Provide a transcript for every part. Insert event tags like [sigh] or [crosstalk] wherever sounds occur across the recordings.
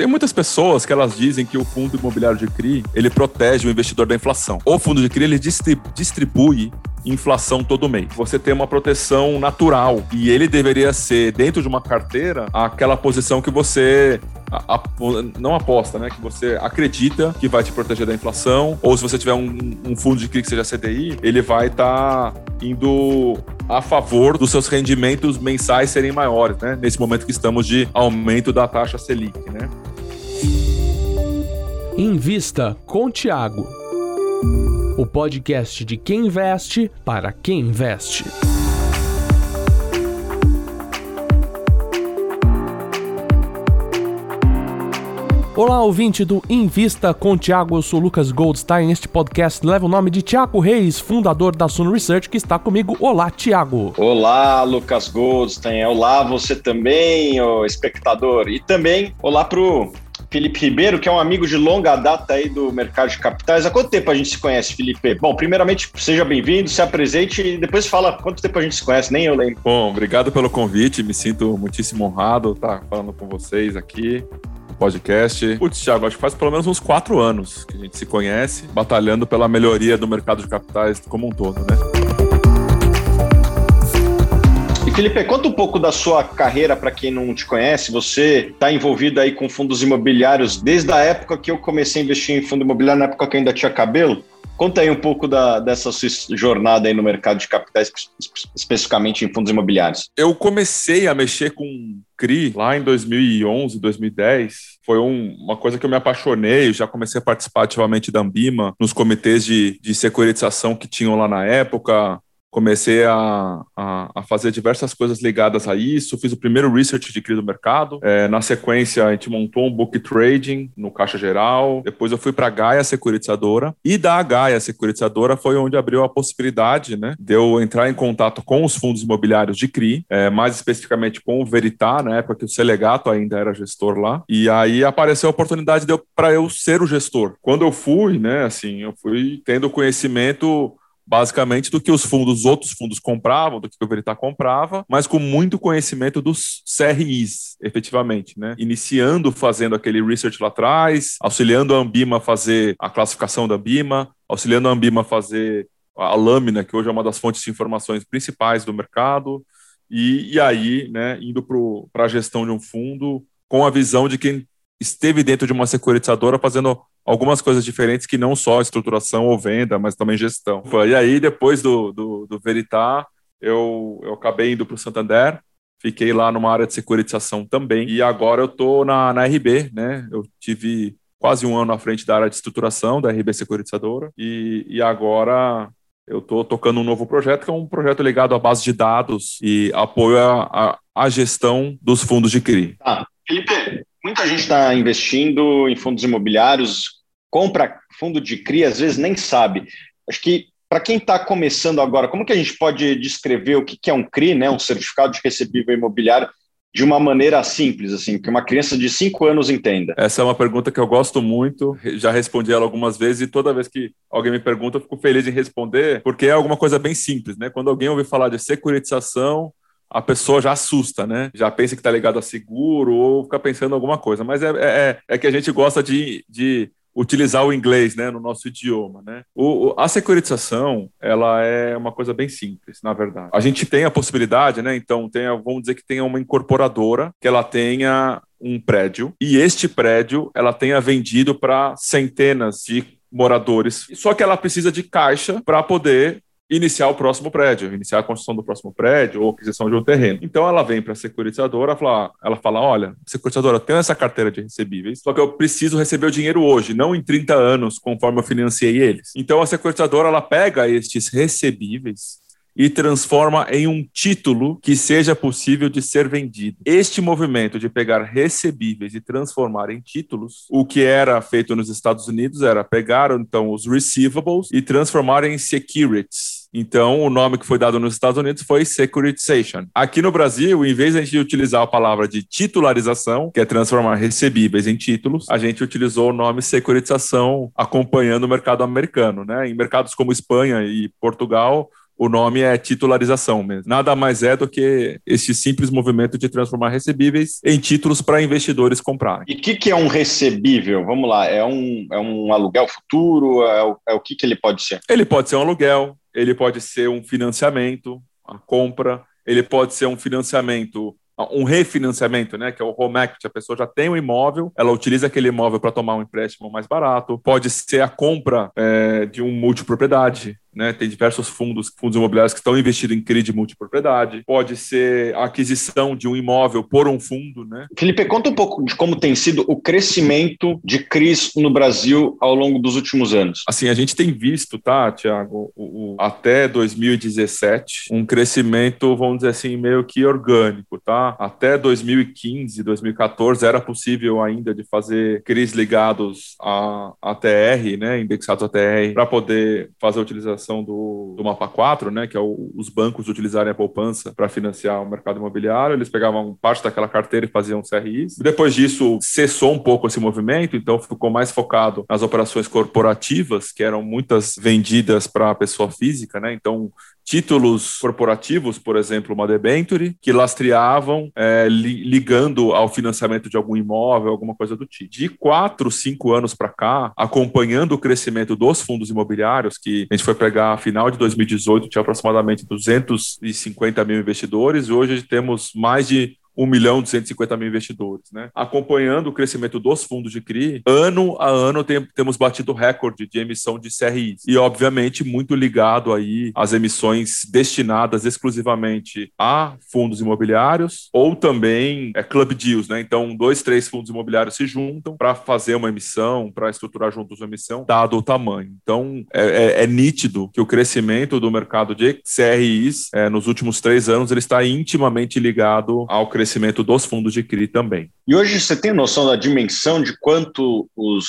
Tem muitas pessoas que elas dizem que o fundo imobiliário de CRI, ele protege o investidor da inflação. O fundo de CRI, ele distribui inflação todo mês. Você tem uma proteção natural e ele deveria ser dentro de uma carteira aquela posição que você a, a, não aposta, né? Que você acredita que vai te proteger da inflação, ou se você tiver um, um fundo de CRI que seja CDI, ele vai estar tá indo a favor dos seus rendimentos mensais serem maiores, né? Nesse momento que estamos de aumento da taxa Selic, né? Invista com Tiago. O podcast de quem investe para quem investe. Olá, ouvinte do Invista com Tiago. Eu sou Lucas Goldstein. Este podcast leva o nome de Tiago Reis, fundador da Suno Research, que está comigo. Olá, Tiago. Olá, Lucas Goldstein. Olá, você também, o espectador. E também olá pro Felipe Ribeiro, que é um amigo de longa data aí do mercado de capitais. Há quanto tempo a gente se conhece, Felipe? Bom, primeiramente, seja bem-vindo, se apresente e depois fala quanto tempo a gente se conhece, nem eu lembro. Bom, obrigado pelo convite, me sinto muitíssimo honrado estar falando com vocês aqui podcast. Putz, Thiago, acho que faz pelo menos uns quatro anos que a gente se conhece, batalhando pela melhoria do mercado de capitais como um todo, né? Felipe, conta um pouco da sua carreira para quem não te conhece. Você está envolvido aí com fundos imobiliários desde a época que eu comecei a investir em fundo imobiliário, na época que ainda tinha cabelo. Conta aí um pouco da, dessa sua jornada aí no mercado de capitais, especificamente em fundos imobiliários. Eu comecei a mexer com CRI lá em 2011, 2010. Foi um, uma coisa que eu me apaixonei, já comecei a participar ativamente da Ambima, nos comitês de, de securitização que tinham lá na época, comecei a, a, a, fazer diversas coisas ligadas a isso. Fiz o primeiro research de CRI do mercado. É, na sequência, a gente montou um book trading no Caixa Geral. Depois eu fui para a Gaia Securitizadora. E da Gaia Securitizadora foi onde abriu a possibilidade né, de eu entrar em contato com os fundos imobiliários de CRI, é, mais especificamente com o Veritar, na época que o Selegato ainda era gestor lá. E aí apareceu a oportunidade para eu ser o gestor. Quando eu fui, né, assim, eu fui tendo conhecimento basicamente do que os fundos, os outros fundos compravam, do que o Veritar comprava, mas com muito conhecimento dos CRIs, efetivamente, né? Iniciando fazendo aquele research lá atrás, auxiliando a Ambima a fazer a classificação da Ambima, auxiliando a Ambima a fazer a lâmina, que hoje é uma das fontes de informações principais do mercado, e, e aí, né, indo para a gestão de um fundo com a visão de quem esteve dentro de uma securitizadora fazendo algumas coisas diferentes que não só estruturação ou venda, mas também gestão. E aí, depois do, do, do Veritar, eu, eu acabei indo para o Santander, fiquei lá numa área de securitização também, e agora eu estou na, na RB, né? Eu tive quase um ano à frente da área de estruturação da RB Securitizadora, e, e agora eu estou tocando um novo projeto, que é um projeto ligado à base de dados e apoio à, à, gestão dos fundos de CRI. Ah, Felipe, Muita gente está investindo em fundos imobiliários, compra fundo de CRI, às vezes nem sabe. Acho que para quem está começando agora, como que a gente pode descrever o que é um CRI, né, um certificado de recebível imobiliário, de uma maneira simples, assim, que uma criança de 5 anos entenda? Essa é uma pergunta que eu gosto muito, já respondi ela algumas vezes e toda vez que alguém me pergunta, eu fico feliz em responder, porque é alguma coisa bem simples, né? Quando alguém ouve falar de securitização, a pessoa já assusta, né? Já pensa que está ligado a seguro ou fica pensando em alguma coisa. Mas é, é, é, é que a gente gosta de, de utilizar o inglês, né, no nosso idioma, né? O, a securitização, ela é uma coisa bem simples, na verdade. A gente tem a possibilidade, né? Então, tem, vamos dizer que tenha uma incorporadora que ela tenha um prédio e este prédio ela tenha vendido para centenas de moradores. Só que ela precisa de caixa para poder iniciar o próximo prédio, iniciar a construção do próximo prédio ou aquisição de um terreno. Então ela vem para a securitizadora, fala, ela fala, olha, securitizadora, eu tenho essa carteira de recebíveis, só que eu preciso receber o dinheiro hoje, não em 30 anos, conforme eu financiei eles. Então a securitizadora, ela pega estes recebíveis e transforma em um título que seja possível de ser vendido. Este movimento de pegar recebíveis e transformar em títulos, o que era feito nos Estados Unidos era pegar então os receivables e transformar em securities então, o nome que foi dado nos Estados Unidos foi securitization. Aqui no Brasil, em vez de a gente utilizar a palavra de titularização, que é transformar recebíveis em títulos, a gente utilizou o nome securitização acompanhando o mercado americano. Né? Em mercados como Espanha e Portugal, o nome é titularização mesmo. Nada mais é do que esse simples movimento de transformar recebíveis em títulos para investidores comprarem. E o que, que, é um recebível? Vamos lá, é um, é um aluguel futuro? É o, é o que, que ele pode ser? Ele pode ser um aluguel, ele pode ser um financiamento, a compra, ele pode ser um financiamento um refinanciamento, né, que é o home equity, a pessoa já tem um imóvel, ela utiliza aquele imóvel para tomar um empréstimo mais barato, pode ser a compra é, de um multipropriedade, né? Tem diversos fundos, fundos imobiliários que estão investindo em CRI de multipropriedade. Pode ser a aquisição de um imóvel por um fundo, né? Felipe, conta um pouco de como tem sido o crescimento de CRIs no Brasil ao longo dos últimos anos. Assim, a gente tem visto, tá, Tiago, até 2017, um crescimento, vamos dizer assim, meio que orgânico, tá? Até 2015, 2014, era possível ainda de fazer CRIs ligados à, à TR, né? Indexados à TR, para poder fazer a utilização implementação do, do Mapa 4, né, que é o, os bancos utilizarem a poupança para financiar o mercado imobiliário, eles pegavam parte daquela carteira e faziam CRIs. Depois disso, cessou um pouco esse movimento, então ficou mais focado nas operações corporativas, que eram muitas vendidas para a pessoa física, né? Então, títulos corporativos, por exemplo, uma debenture, que lastreavam é, li, ligando ao financiamento de algum imóvel, alguma coisa do tipo. De quatro, cinco anos para cá, acompanhando o crescimento dos fundos imobiliários, que a gente foi pegar a final de 2018, tinha aproximadamente 250 mil investidores, e hoje temos mais de 1 milhão e 250 mil investidores. Né? Acompanhando o crescimento dos fundos de CRI, ano a ano tem, temos batido recorde de emissão de CRIs. E, obviamente, muito ligado aí às emissões destinadas exclusivamente a fundos imobiliários ou também é, club deals. Né? Então, dois, três fundos imobiliários se juntam para fazer uma emissão, para estruturar juntos uma emissão, dado o tamanho. Então, é, é, é, nítido que o crescimento do mercado de CRIs é, nos últimos três anos ele está intimamente ligado ao crescimento crescimento dos fundos de CRI também. E hoje você tem noção da dimensão de quanto os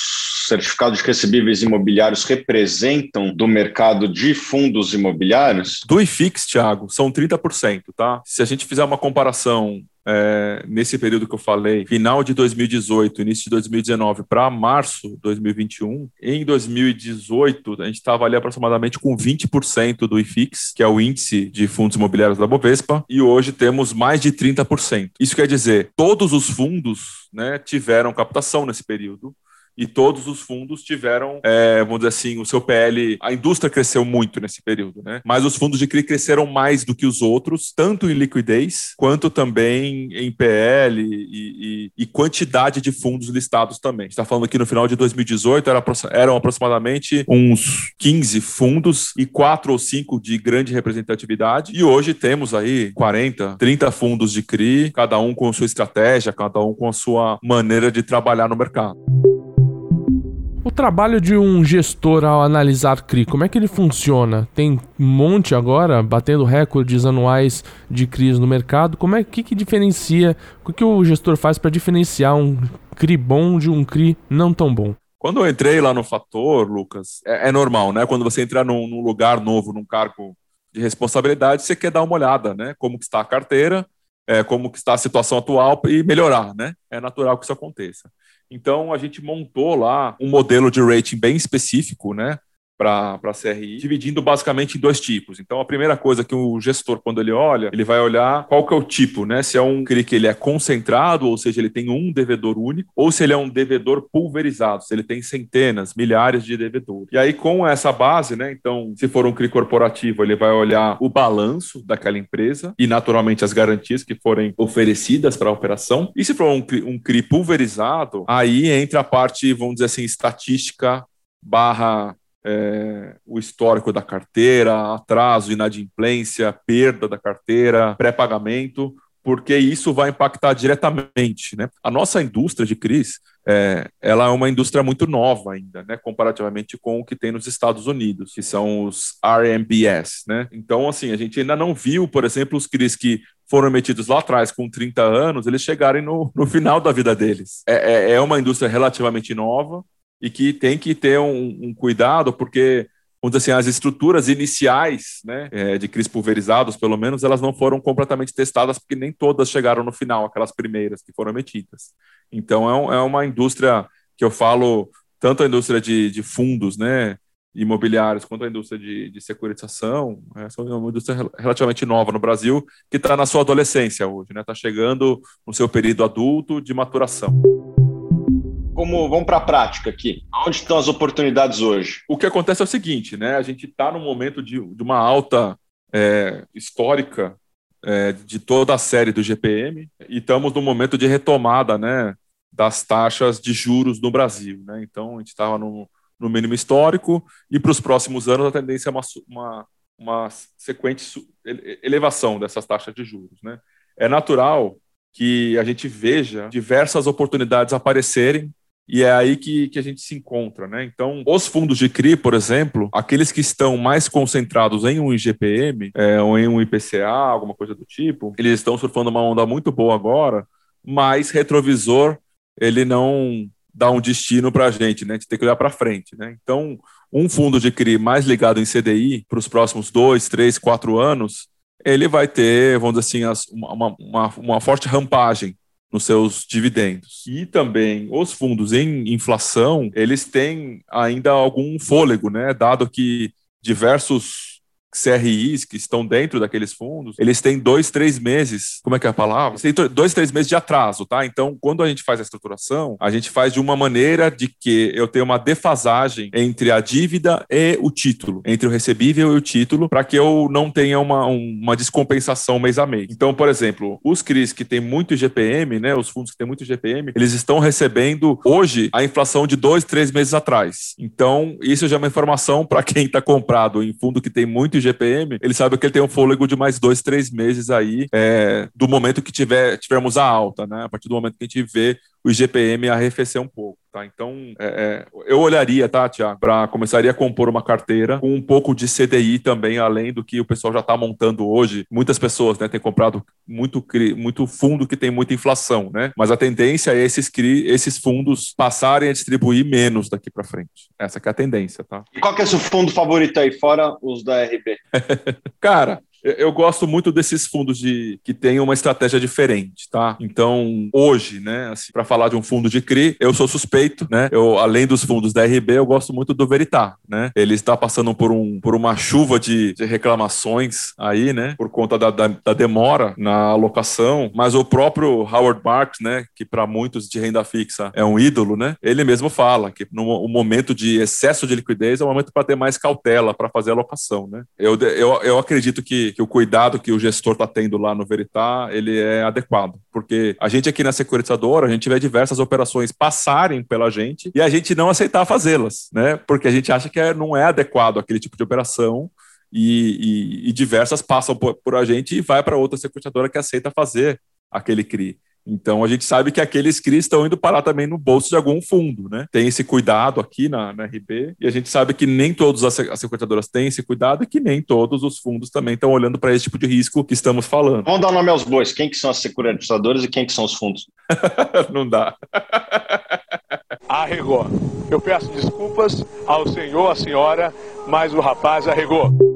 certificados recebíveis imobiliários representam do mercado de fundos imobiliários? Do IFIX, Thiago, são 30%, tá? Se a gente fizer uma comparação é, nesse período que eu falei, final de 2018, início de 2019 para março de 2021, em 2018 a gente estava ali aproximadamente com 20% do IFIX, que é o índice de fundos imobiliários da Bovespa, e hoje temos mais de 30%. Isso quer dizer, todos os fundos né, tiveram captação nesse período e todos os fundos tiveram, é, vamos dizer assim, o seu PL. A indústria cresceu muito nesse período, né? Mas os fundos de CRI cresceram mais do que os outros, tanto em liquidez quanto também em PL e, e, e quantidade de fundos listados também. está falando que no final de 2018 era, eram aproximadamente uns 15 fundos e quatro ou cinco de grande representatividade. E hoje temos aí 40, 30 fundos de CRI, cada um com sua estratégia, cada um com a sua maneira de trabalhar no mercado. O trabalho de um gestor ao analisar CRI, como é que ele funciona? Tem um monte agora, batendo recordes anuais de CRIs no mercado. Como é que, que diferencia? O que o gestor faz para diferenciar um CRI bom de um CRI não tão bom? Quando eu entrei lá no Fator, Lucas, é, é normal, né? Quando você entrar num, num, lugar novo, num cargo de responsabilidade, você quer dar uma olhada, né? Como que está a carteira, é, como que está a situação atual e melhorar, né? É natural que isso aconteça. Então a gente montou lá um modelo de rating bem específico, né? Para a CRI, dividindo basicamente em dois tipos. Então, a primeira coisa que o gestor, quando ele olha, ele vai olhar qual que é o tipo, né? Se é um CRI que ele é concentrado, ou seja, ele tem um devedor único, ou se ele é um devedor pulverizado, se ele tem centenas, milhares de devedores. E aí, com essa base, né? Então, se for um CRI corporativo, ele vai olhar o balanço daquela empresa e, naturalmente, as garantias que forem oferecidas para a operação. E se for um, um CRI pulverizado, aí entra a parte, vamos dizer assim, estatística barra é, o histórico da carteira, atraso, inadimplência, perda da carteira, pré-pagamento, porque isso vai impactar diretamente. Né? A nossa indústria de CRIs, é, ela é uma indústria muito nova ainda, né, comparativamente com o que tem nos Estados Unidos, que são os RMBS. Né? Então, assim, a gente ainda não viu, por exemplo, os CRIs que foram emitidos lá atrás com 30 anos, eles chegarem no, no final da vida deles. É, é, é uma indústria relativamente nova, e que tem que ter um, um cuidado, porque vamos dizer assim, as estruturas iniciais né, é, de CRIs pulverizados, pelo menos, elas não foram completamente testadas, porque nem todas chegaram no final, aquelas primeiras que foram emitidas. Então, é, um, é uma indústria que eu falo, tanto a indústria de, de fundos, né, imobiliários quanto a indústria de, de securitização, é, uma indústria relativamente nova no Brasil, que está na sua adolescência hoje, está né? Tá chegando no seu período adulto de maturação. Como vamos para a prática aqui? Onde estão as oportunidades hoje? O que acontece é o seguinte, né? A gente está no momento de, de, uma alta é, histórica é, de toda a série do GPM e estamos no momento de retomada, né? Das taxas de juros no Brasil, né? Então a gente estava no no mínimo histórico, e para os próximos anos a tendência é uma, uma, uma sequente elevação dessas taxas de juros. Né? É natural que a gente veja diversas oportunidades aparecerem e é aí que, que a gente se encontra, né? Então, os fundos de CRI, por exemplo, aqueles que estão mais concentrados em um IGPM é, ou em um IPCA, alguma coisa do tipo, eles estão surfando uma onda muito boa agora, mas retrovisor ele não dar um destino para a gente, né? A gente tem que olhar para frente, né? Então, um fundo de CRI mais ligado em CDI para os próximos dois, três, quatro anos, ele vai ter, vamos dizer assim, uma, uma, uma forte rampagem nos seus dividendos. E também os fundos em inflação, eles têm ainda algum fôlego, né? Dado que diversos CRIs que estão dentro daqueles fundos, eles têm dois, três meses, como é que é a palavra? Tem dois, três meses de atraso, tá? Então, quando a gente faz a estruturação, a gente faz de uma maneira de que eu tenho uma defasagem entre a dívida e o título, entre o recebível e o título, para que eu não tenha uma, uma descompensação mês a mês. Então, por exemplo, os CRIs que têm muito IGPM, né, os fundos que têm muito IGPM, eles estão recebendo hoje a inflação de dois, três meses atrás. Então, isso já é uma informação para quem está comprado em fundo que tem muito GPM, ele sabe que ele tem um fôlego de mais dois, três meses aí é, do momento que tiver, tivermos a alta, né? A partir do momento que a gente vê o IGPM arrefecer um pouco. Tá? Então, é, é, eu olharia, tá, Tiago, para começaria a compor uma carteira com um pouco de CDI também, além do que o pessoal já está montando hoje. Muitas pessoas né, têm comprado muito, muito fundo que tem muita inflação, né? Mas a tendência é esses, esses fundos passarem a distribuir menos daqui para frente. Essa é a tendência, tá? E qual que é o seu fundo favorito aí, fora os da RB? [laughs] Cara, eu gosto muito desses fundos de que têm uma estratégia diferente, tá? Então, hoje, né, assim, para falar de um fundo de CRI, eu sou suspeito, né? Eu, além dos fundos da RB, eu gosto muito do Veritar, né? Ele está passando por, um, por uma chuva de, de reclamações aí, né? Por conta da, da, da, demora na alocação, mas o próprio Howard Marks, né, que para muitos de renda fixa é um ídolo, né? Ele mesmo fala que no momento de excesso de liquidez é o momento para ter mais cautela para fazer a alocação, né? Eu, eu, eu acredito que que, o cuidado que o gestor está tendo lá no Veritá, ele é adequado. Porque a gente aqui na securitizadora, a gente vê diversas operações passarem pela gente e a gente não aceitar fazê-las, né? Porque a gente acha que é, não é adequado aquele tipo de operação e, e, e diversas passam por, por, a gente e vai para outra securitizadora que aceita fazer aquele CRI. Então a gente sabe que aqueles CRIs estão indo parar também no bolso de algum fundo, né? Tem esse cuidado aqui na, na RB e a gente sabe que nem todas as, as securitadoras têm esse cuidado e que nem todos os fundos também estão olhando para esse tipo de risco que estamos falando. Vamos dar nome aos bois. Quem que são as securitizadoras e quem que são os fundos? [laughs] Não dá. [laughs] Arregou. Eu peço desculpas ao senhor, à senhora, mas o rapaz arregou.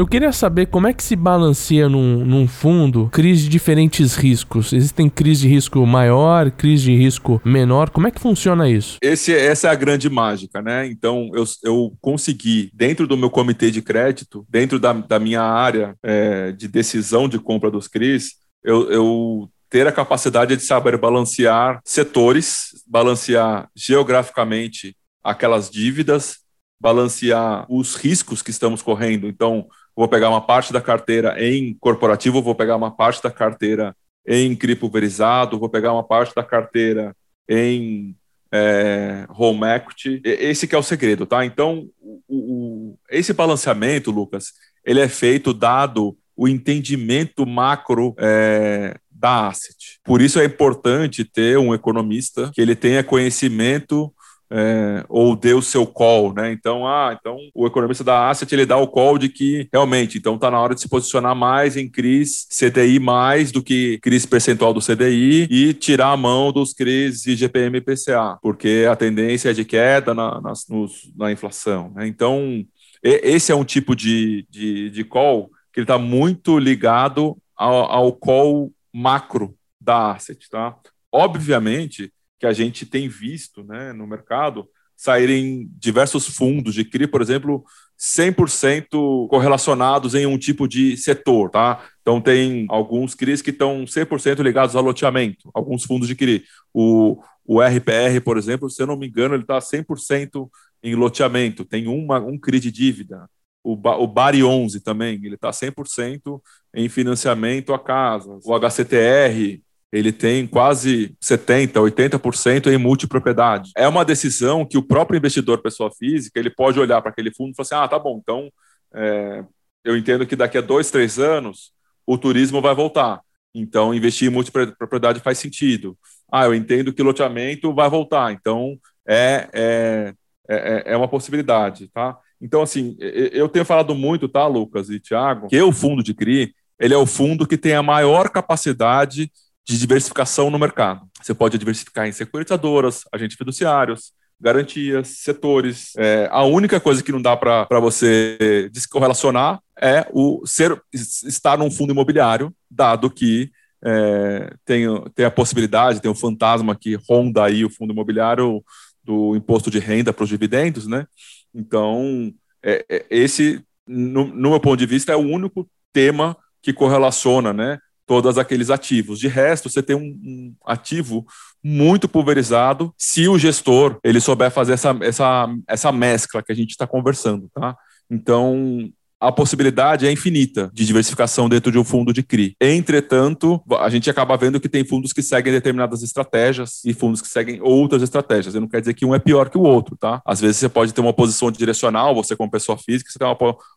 Eu queria saber como é que se balanceia num, num fundo crise de diferentes riscos. Existem crise de risco maior, crise de risco menor. Como é que funciona isso? Esse, essa é a grande mágica, né? Então, eu, eu consegui, dentro do meu comitê de crédito, dentro da, da minha área é, de decisão de compra dos CRIs, eu, eu ter a capacidade de saber balancear setores, balancear geograficamente aquelas dívidas, balancear os riscos que estamos correndo. Então, vou pegar uma parte da carteira em corporativo, vou pegar uma parte da carteira em CRI pulverizado, vou pegar uma parte da carteira em é, home equity. Esse que é o segredo, tá? Então, o, o, esse balanceamento, Lucas, ele é feito dado o entendimento macro é, da asset. Por isso é importante ter um economista que ele tenha conhecimento é, ou o seu call, né? Então, ah, então o economista da Asset ele dá o call de que realmente, então está na hora de se posicionar mais em CRIs CDI mais do que CRIs percentual do CDI e tirar a mão dos CRIs IGPM e PCA, porque a tendência é de queda na, na, nos, na inflação. Né? Então, esse é um tipo de, de, de call que ele está muito ligado ao, ao call macro da asset, tá? Obviamente, que a gente tem visto né, no mercado saírem diversos fundos de CRI, por exemplo, 100% correlacionados em um tipo de setor, tá? Então tem alguns CRIs que estão 100% ligados ao loteamento, alguns fundos de CRI. O, o RPR, por exemplo, se eu não me engano, ele está 100% em loteamento, tem uma, um CRI de dívida. O, o Bari 11 também, ele está 100% em financiamento a casas. O HCTR, ele tem quase 70%, 80% em multipropriedade. É uma decisão que o próprio investidor, pessoa física, ele pode olhar para aquele fundo e falar assim, ah, tá bom, então é, eu entendo que daqui a dois, três anos o turismo vai voltar. Então, investir em multipropriedade faz sentido. Ah, eu entendo que loteamento vai voltar. Então, é, é, é, é uma possibilidade, tá? Então, assim, eu tenho falado muito, tá, Lucas e Thiago, que o fundo de CRI, ele é o fundo que tem a maior capacidade de diversificação no mercado. Você pode diversificar em securitizadoras, agentes fiduciários, garantias, setores. É, a única coisa que não dá para você descorrelacionar é o ser estar num fundo imobiliário, dado que é, tem, tem a possibilidade, tem o fantasma que ronda aí o fundo imobiliário do imposto de renda para os dividendos, né? Então, é, é, esse, no, no meu ponto de vista, é o único tema que correlaciona, né? Todos aqueles ativos. De resto, você tem um, um, ativo muito pulverizado se o gestor ele souber fazer essa, essa, essa mescla que a gente está conversando, tá? Então, a possibilidade é infinita de diversificação dentro de um fundo de CRI. Entretanto, a gente acaba vendo que tem fundos que seguem determinadas estratégias e fundos que seguem outras estratégias. Eu não quer dizer que um é pior que o outro, tá? Às vezes você pode ter uma posição direcional, você como pessoa física, você tem uma,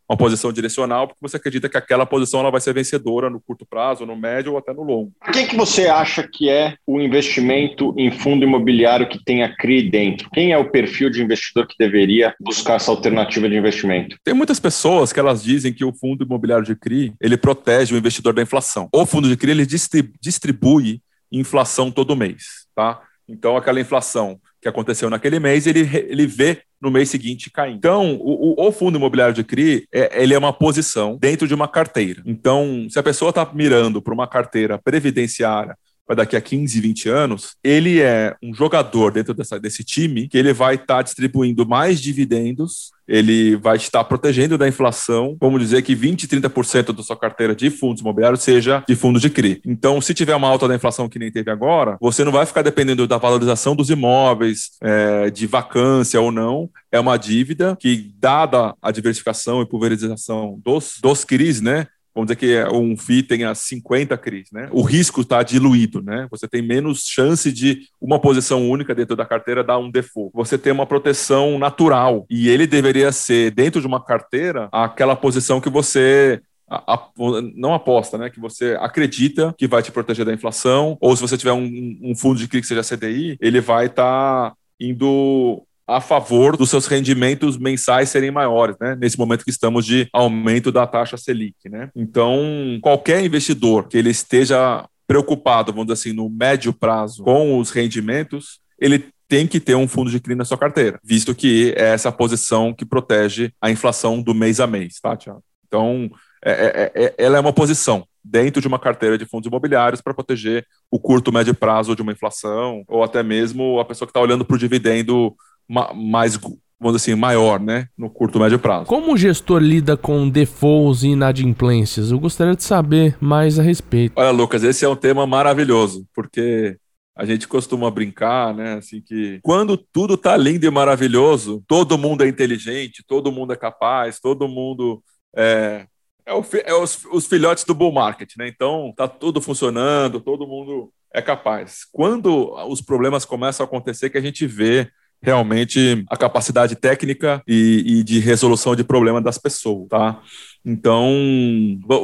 uma posição direcional porque você acredita que aquela posição ela vai ser vencedora no curto prazo, no médio ou até no longo. O que, que você acha que é o investimento em fundo imobiliário que tem a CRI dentro? Quem é o perfil de investidor que deveria buscar essa alternativa de investimento? Tem muitas pessoas que elas elas dizem que o fundo imobiliário de CRI, ele protege o investidor da inflação. O fundo de CRI, ele distribui inflação todo mês, tá? Então, aquela inflação que aconteceu naquele mês, ele, ele vê no mês seguinte caindo. Então, o, o, fundo imobiliário de CRI, é, ele é uma posição dentro de uma carteira. Então, se a pessoa está mirando para uma carteira previdenciária para daqui a 15, 20 anos, ele é um jogador dentro dessa, desse time que ele vai estar tá distribuindo mais dividendos, ele vai estar protegendo da inflação, vamos dizer que 20, 30% da sua carteira de fundos imobiliários seja de fundos de CRI. Então, se tiver uma alta da inflação que nem teve agora, você não vai ficar dependendo da valorização dos imóveis, é, de vacância ou não, é uma dívida que, dada a diversificação e pulverização dos, dos CRIs, né, vamos dizer que um FI tenha 50 CRIs, né? O risco está diluído, né? Você tem menos chance de uma posição única dentro da carteira dar um default. Você tem uma proteção natural e ele deveria ser dentro de uma carteira aquela posição que você a, a, não aposta, né? Que você acredita que vai te proteger da inflação, ou se você tiver um, um fundo de CRI que seja CDI, ele vai estar tá indo a favor dos seus rendimentos mensais serem maiores, né? Nesse momento que estamos de aumento da taxa Selic, né? Então, qualquer investidor que ele esteja preocupado, vamos dizer assim, no médio prazo com os rendimentos, ele tem que ter um fundo de CRI na sua carteira, visto que é essa posição que protege a inflação do mês a mês, tá, Tiago? Então, é, é, é, ela é uma posição dentro de uma carteira de fundos imobiliários para proteger o curto, médio prazo de uma inflação, ou até mesmo a pessoa que está olhando para o dividendo mais vamos dizer assim, maior, né, no curto médio prazo. Como o gestor lida com defaults e inadimplências? Eu gostaria de saber mais a respeito. Olha, Lucas, esse é um tema maravilhoso, porque a gente costuma brincar, né, assim que quando tudo tá lindo e maravilhoso, todo mundo é inteligente, todo mundo é capaz, todo mundo é, é, o, é os, os, filhotes do bull market, né? Então tá tudo funcionando, todo mundo é capaz. Quando os problemas começam a acontecer, que a gente vê realmente a capacidade técnica e, e de resolução de problema das pessoas, tá? Então,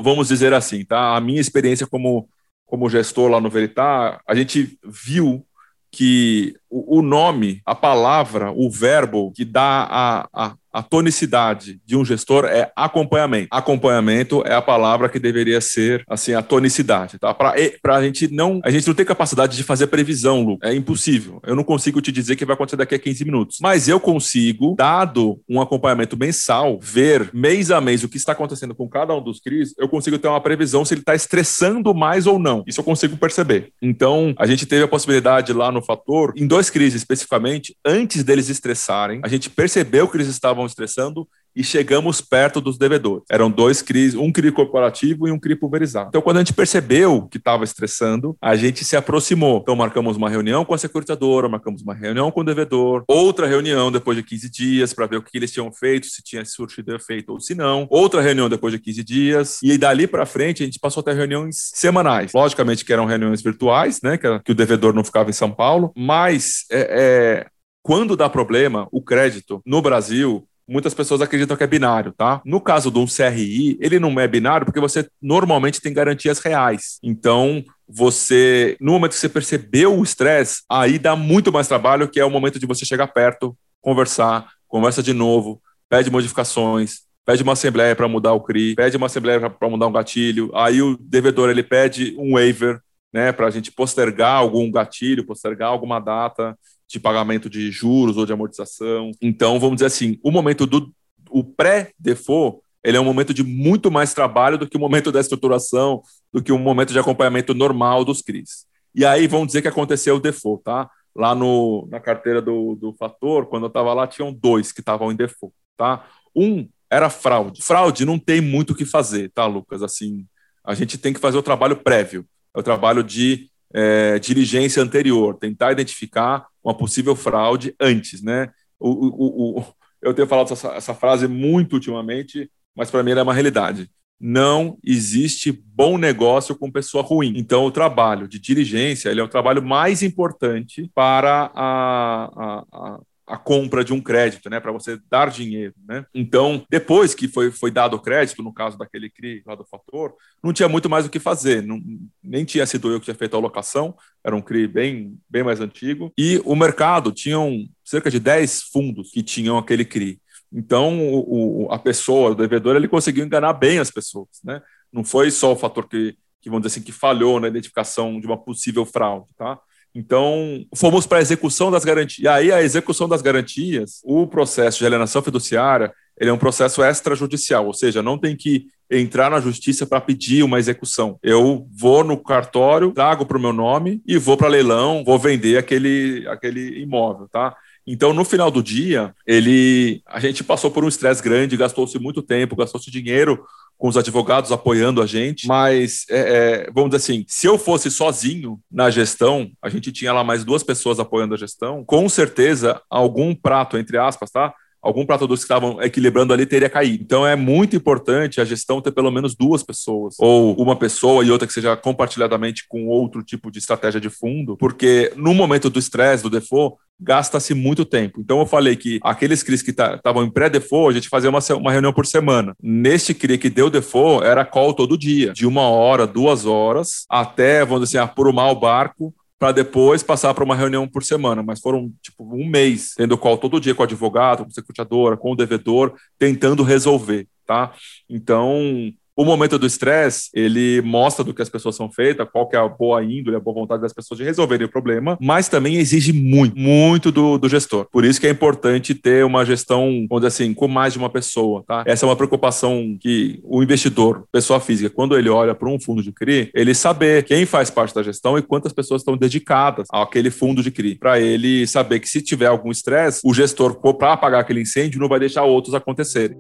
vamos dizer assim, tá? A minha experiência como, como gestor lá no Veritar, a gente viu que o, nome, a palavra, o verbo que dá a, a, a tonicidade de um gestor é acompanhamento. Acompanhamento é a palavra que deveria ser assim a tonicidade, tá? Para a gente não, a gente não tem capacidade de fazer previsão, Lu. É impossível. Eu não consigo te dizer que vai acontecer daqui a 15 minutos, mas eu consigo, dado um acompanhamento mensal, ver mês a mês o que está acontecendo com cada um dos CRIs, eu consigo ter uma previsão se ele está estressando mais ou não. Isso eu consigo perceber. Então, a gente teve a possibilidade lá no fator em dois CRIs especificamente, antes deles estressarem, a gente percebeu que eles estavam estressando e chegamos perto dos devedores. Eram dois CRIs, um CRI corporativo e um CRI pulverizado. Então, quando a gente percebeu que estava estressando, a gente se aproximou. Então, marcamos uma reunião com a securitadora, marcamos uma reunião com o devedor, outra reunião depois de 15 dias para ver o que eles tinham feito, se tinha surtido efeito ou se não, outra reunião depois de 15 dias, e dali para frente a gente passou a ter reuniões semanais. Logicamente que eram reuniões virtuais, né, que, que o devedor não ficava em São Paulo, mas é, é, quando dá problema, o crédito no Brasil muitas pessoas acreditam que é binário, tá? No caso de um CRI, ele não é binário porque você normalmente tem garantias reais. Então, você, no momento que você percebeu o estresse, aí dá muito mais trabalho, que é o momento de você chegar perto, conversar, conversa de novo, pede modificações, pede uma assembleia para mudar o CRI, pede uma assembleia para mudar um gatilho, aí o devedor ele pede um waiver, né, para a gente postergar algum gatilho, postergar alguma data, de pagamento de juros ou de amortização. Então, vamos dizer assim, o momento do o pré-default, ele é um momento de muito mais trabalho do que o momento da estruturação, do que um momento de acompanhamento normal dos CRIs. E aí, vamos dizer que aconteceu o default, tá? Lá no, na carteira do, do Fator, quando eu estava lá, tinham dois que estavam em default, tá? Um era fraude. Fraude não tem muito o que fazer, tá, Lucas? Assim, a gente tem que fazer o trabalho prévio, é o trabalho de é, diligência anterior, tentar identificar uma possível fraude antes, né? O, o, o, eu tenho falado essa, essa frase muito ultimamente, mas para mim ela é uma realidade. Não existe bom negócio com pessoa ruim. Então, o trabalho de diligência ele é o trabalho mais importante para a, a, a a compra de um crédito, né, para você dar dinheiro, né? Então, depois que foi, foi dado o crédito, no caso daquele CRI lá do fator, não tinha muito mais o que fazer, não, nem tinha sido eu que tinha feito a alocação, era um CRI bem, bem mais antigo, e o mercado tinham cerca de 10 fundos que tinham aquele CRI. Então, o, o, a pessoa, o devedor, ele conseguiu enganar bem as pessoas, né? Não foi só o fator que, que vamos dizer assim, que falhou na identificação de uma possível fraude, tá? Então, fomos para a execução das garantias. E aí, a execução das garantias, o processo de alienação fiduciária, ele é um processo extrajudicial, ou seja, não tem que entrar na justiça para pedir uma execução. Eu vou no cartório, trago para o meu nome e vou para leilão, vou vender aquele, aquele imóvel, tá? Então, no final do dia, ele, a gente passou por um estresse grande, gastou-se muito tempo, gastou-se dinheiro com os advogados apoiando a gente, mas é, é, vamos dizer assim, se eu fosse sozinho na gestão, a gente tinha lá mais duas pessoas apoiando a gestão, com certeza algum prato, entre aspas, tá? algum prato dos que estavam equilibrando ali teria caído. Então é muito importante a gestão ter pelo menos duas pessoas, ou uma pessoa e outra que seja compartilhadamente com outro tipo de estratégia de fundo, porque no momento do estresse, do default, gasta-se muito tempo. Então eu falei que aqueles CRIs que estavam em pré-default, a gente fazia uma, uma reunião por semana. Neste CRI que deu default, era call todo dia, de uma hora, duas horas, até, vamos dizer assim, apurumar o barco para depois passar para uma reunião por semana, mas foram tipo um mês tendo call todo dia com o advogado, com a secretadora, com o devedor, tentando resolver, tá? Então, o momento do estresse, ele mostra do que as pessoas são feitas, qual que é a boa índole, a boa vontade das pessoas de resolverem o problema, mas também exige muito, muito do, do gestor. Por isso que é importante ter uma gestão, vamos assim, com mais de uma pessoa, tá? Essa é uma preocupação que o investidor, pessoa física, quando ele olha para um fundo de CRI, ele saber quem faz parte da gestão e quantas pessoas estão dedicadas àquele fundo de CRI, para ele saber que se tiver algum estresse, o gestor, para apagar aquele incêndio, não vai deixar outros acontecerem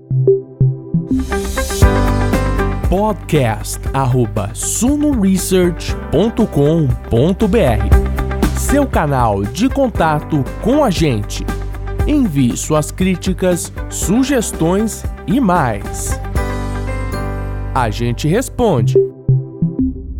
podcast@sunoresearch.com.br. Seu canal de contato com a gente. Envie suas críticas, sugestões e mais. A gente responde.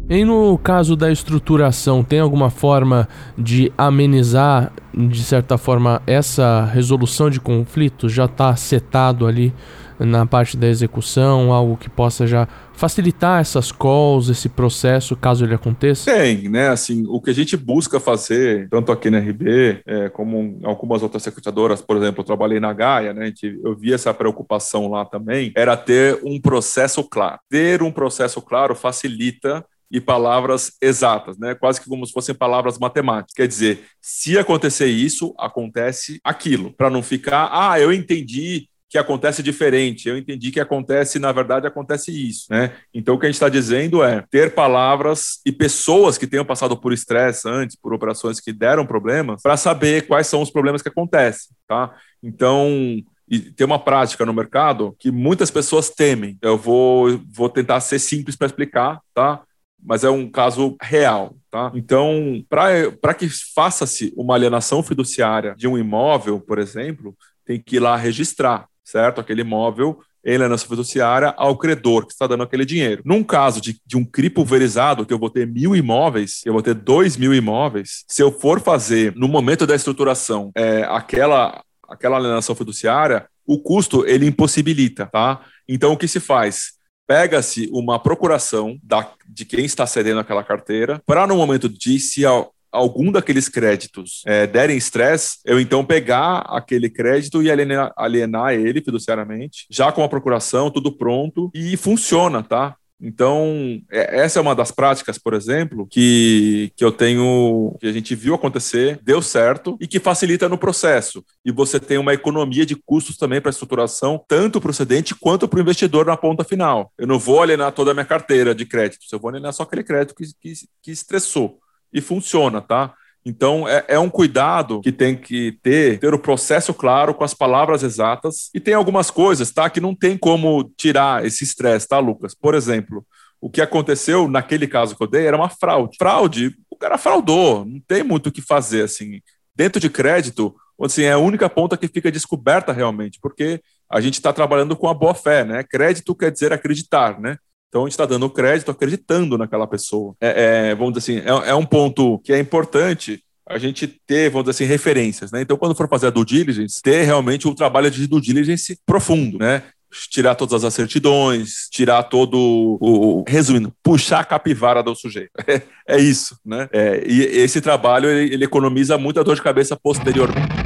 E no caso da estruturação, tem alguma forma de amenizar, de certa forma, essa resolução de conflitos? Já está setado ali na parte da execução, algo que possa já facilitar essas calls, esse processo, caso ele aconteça? Tem, né? Assim, o que a gente busca fazer, tanto aqui na RB, é, como em algumas outras secretadoras, por exemplo, eu trabalhei na Gaia, né? Gente, eu vi essa preocupação lá também, era ter um processo claro. Ter um processo claro facilita e palavras exatas, né? Quase que como se fossem palavras matemáticas. Quer dizer, se acontecer isso, acontece aquilo, para não ficar, ah, eu entendi que acontece diferente. Eu entendi que acontece, na verdade, acontece isso, né? Então, o que a gente está dizendo é ter palavras e pessoas que tenham passado por estresse antes, por operações que deram problemas, para saber quais são os problemas que acontecem, tá? Então, e tem uma prática no mercado que muitas pessoas temem. Eu vou, vou tentar ser simples para explicar, tá? Mas é um caso real, tá? Então, para que faça-se uma alienação fiduciária de um imóvel, por exemplo, tem que ir lá registrar, certo? Aquele imóvel em alienação fiduciária ao credor que está dando aquele dinheiro. Num caso de, de um CRI pulverizado, que eu vou ter mil imóveis, eu vou ter dois mil imóveis, se eu for fazer, no momento da estruturação, é, aquela aquela alienação fiduciária, o custo ele impossibilita, tá? Então o que se faz? Pega-se uma procuração da, de quem está cedendo aquela carteira, para no momento de se algum daqueles créditos é, derem estresse, eu então pegar aquele crédito e alienar, alienar ele fiduciariamente, já com a procuração, tudo pronto, e funciona, tá? Então, é, essa é uma das práticas, por exemplo, que, que eu tenho, que a gente viu acontecer, deu certo e que facilita no processo. E você tem uma economia de custos também para a estruturação, tanto para o cedente quanto para o investidor na ponta final. Eu não vou alienar toda a minha carteira de créditos, eu vou alienar só aquele crédito que, que, que estressou. E funciona, tá? Então, é, é, um cuidado que tem que ter, ter o processo claro, com as palavras exatas. E tem algumas coisas, tá? Que não tem como tirar esse estresse, tá, Lucas? Por exemplo, o que aconteceu naquele caso que eu dei era uma fraude. Fraude, o cara fraudou, não tem muito o que fazer, assim. Dentro de crédito, assim, é a única ponta que fica descoberta realmente, porque a gente está trabalhando com a boa fé, né? Crédito quer dizer acreditar, né? Então a gente está dando crédito acreditando naquela pessoa. É, é, vamos dizer assim, é, é, um ponto que é importante a gente ter, vamos dizer assim, referências. Né? Então, quando for fazer a due diligence, ter realmente um trabalho de due diligence profundo, né? Tirar todas as certidões, tirar todo o. Resumindo, puxar a capivara do sujeito. [laughs] É, é isso, né? É, e esse trabalho ele, ele economiza muita dor de cabeça posteriormente.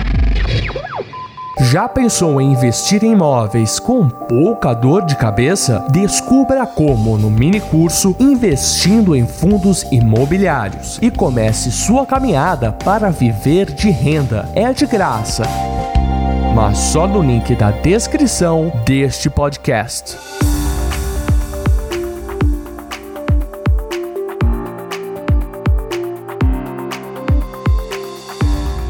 Já pensou em investir em imóveis com pouca dor de cabeça? Descubra como no mini curso Investindo em Fundos Imobiliários e comece sua caminhada para viver de renda. É de graça, mas só no link da descrição deste podcast.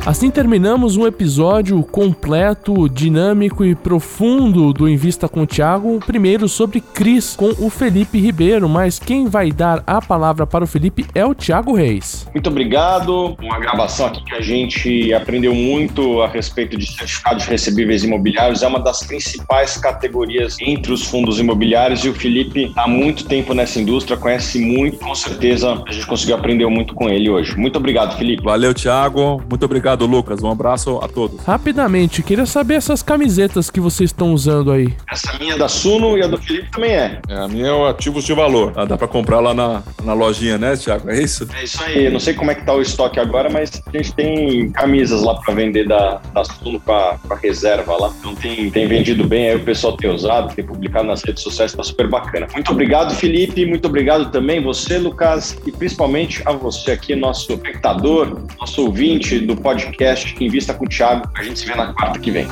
Assim terminamos um episódio completo, dinâmico e profundo do Invista com o Thiago. Primeiro sobre Cris com o Felipe Ribeiro, mas quem vai dar a palavra para o Felipe é o Thiago Reis. Muito obrigado. Uma gravação aqui que a gente aprendeu muito a respeito de certificados recebíveis imobiliários. É uma das principais categorias entre os fundos imobiliários e o Felipe há muito tempo nessa indústria, conhece muito. Com certeza a gente conseguiu aprender muito com ele hoje. Muito obrigado, Felipe. Valeu, Thiago. Muito obrigado Obrigado, Lucas. Um abraço a todos. Rapidamente, queria saber essas camisetas que vocês estão usando aí. Essa minha é da Suno e a do Felipe também é. é a minha é o Ativos de Valor. Ah, dá para comprar lá na, na lojinha, né, Thiago? É isso? É isso aí. Não sei como é que tá o estoque agora, mas a gente tem camisas lá para vender da, da Suno com a, com a reserva lá. Então tem, tem vendido bem, aí o pessoal tem usado, tem publicado nas redes sociais, tá super bacana. Muito obrigado, Felipe. Muito obrigado também você, Lucas, e principalmente a você aqui, nosso espectador, nosso ouvinte do podcast podcast Invista com o Thiago. A gente se vê na quarta que vem.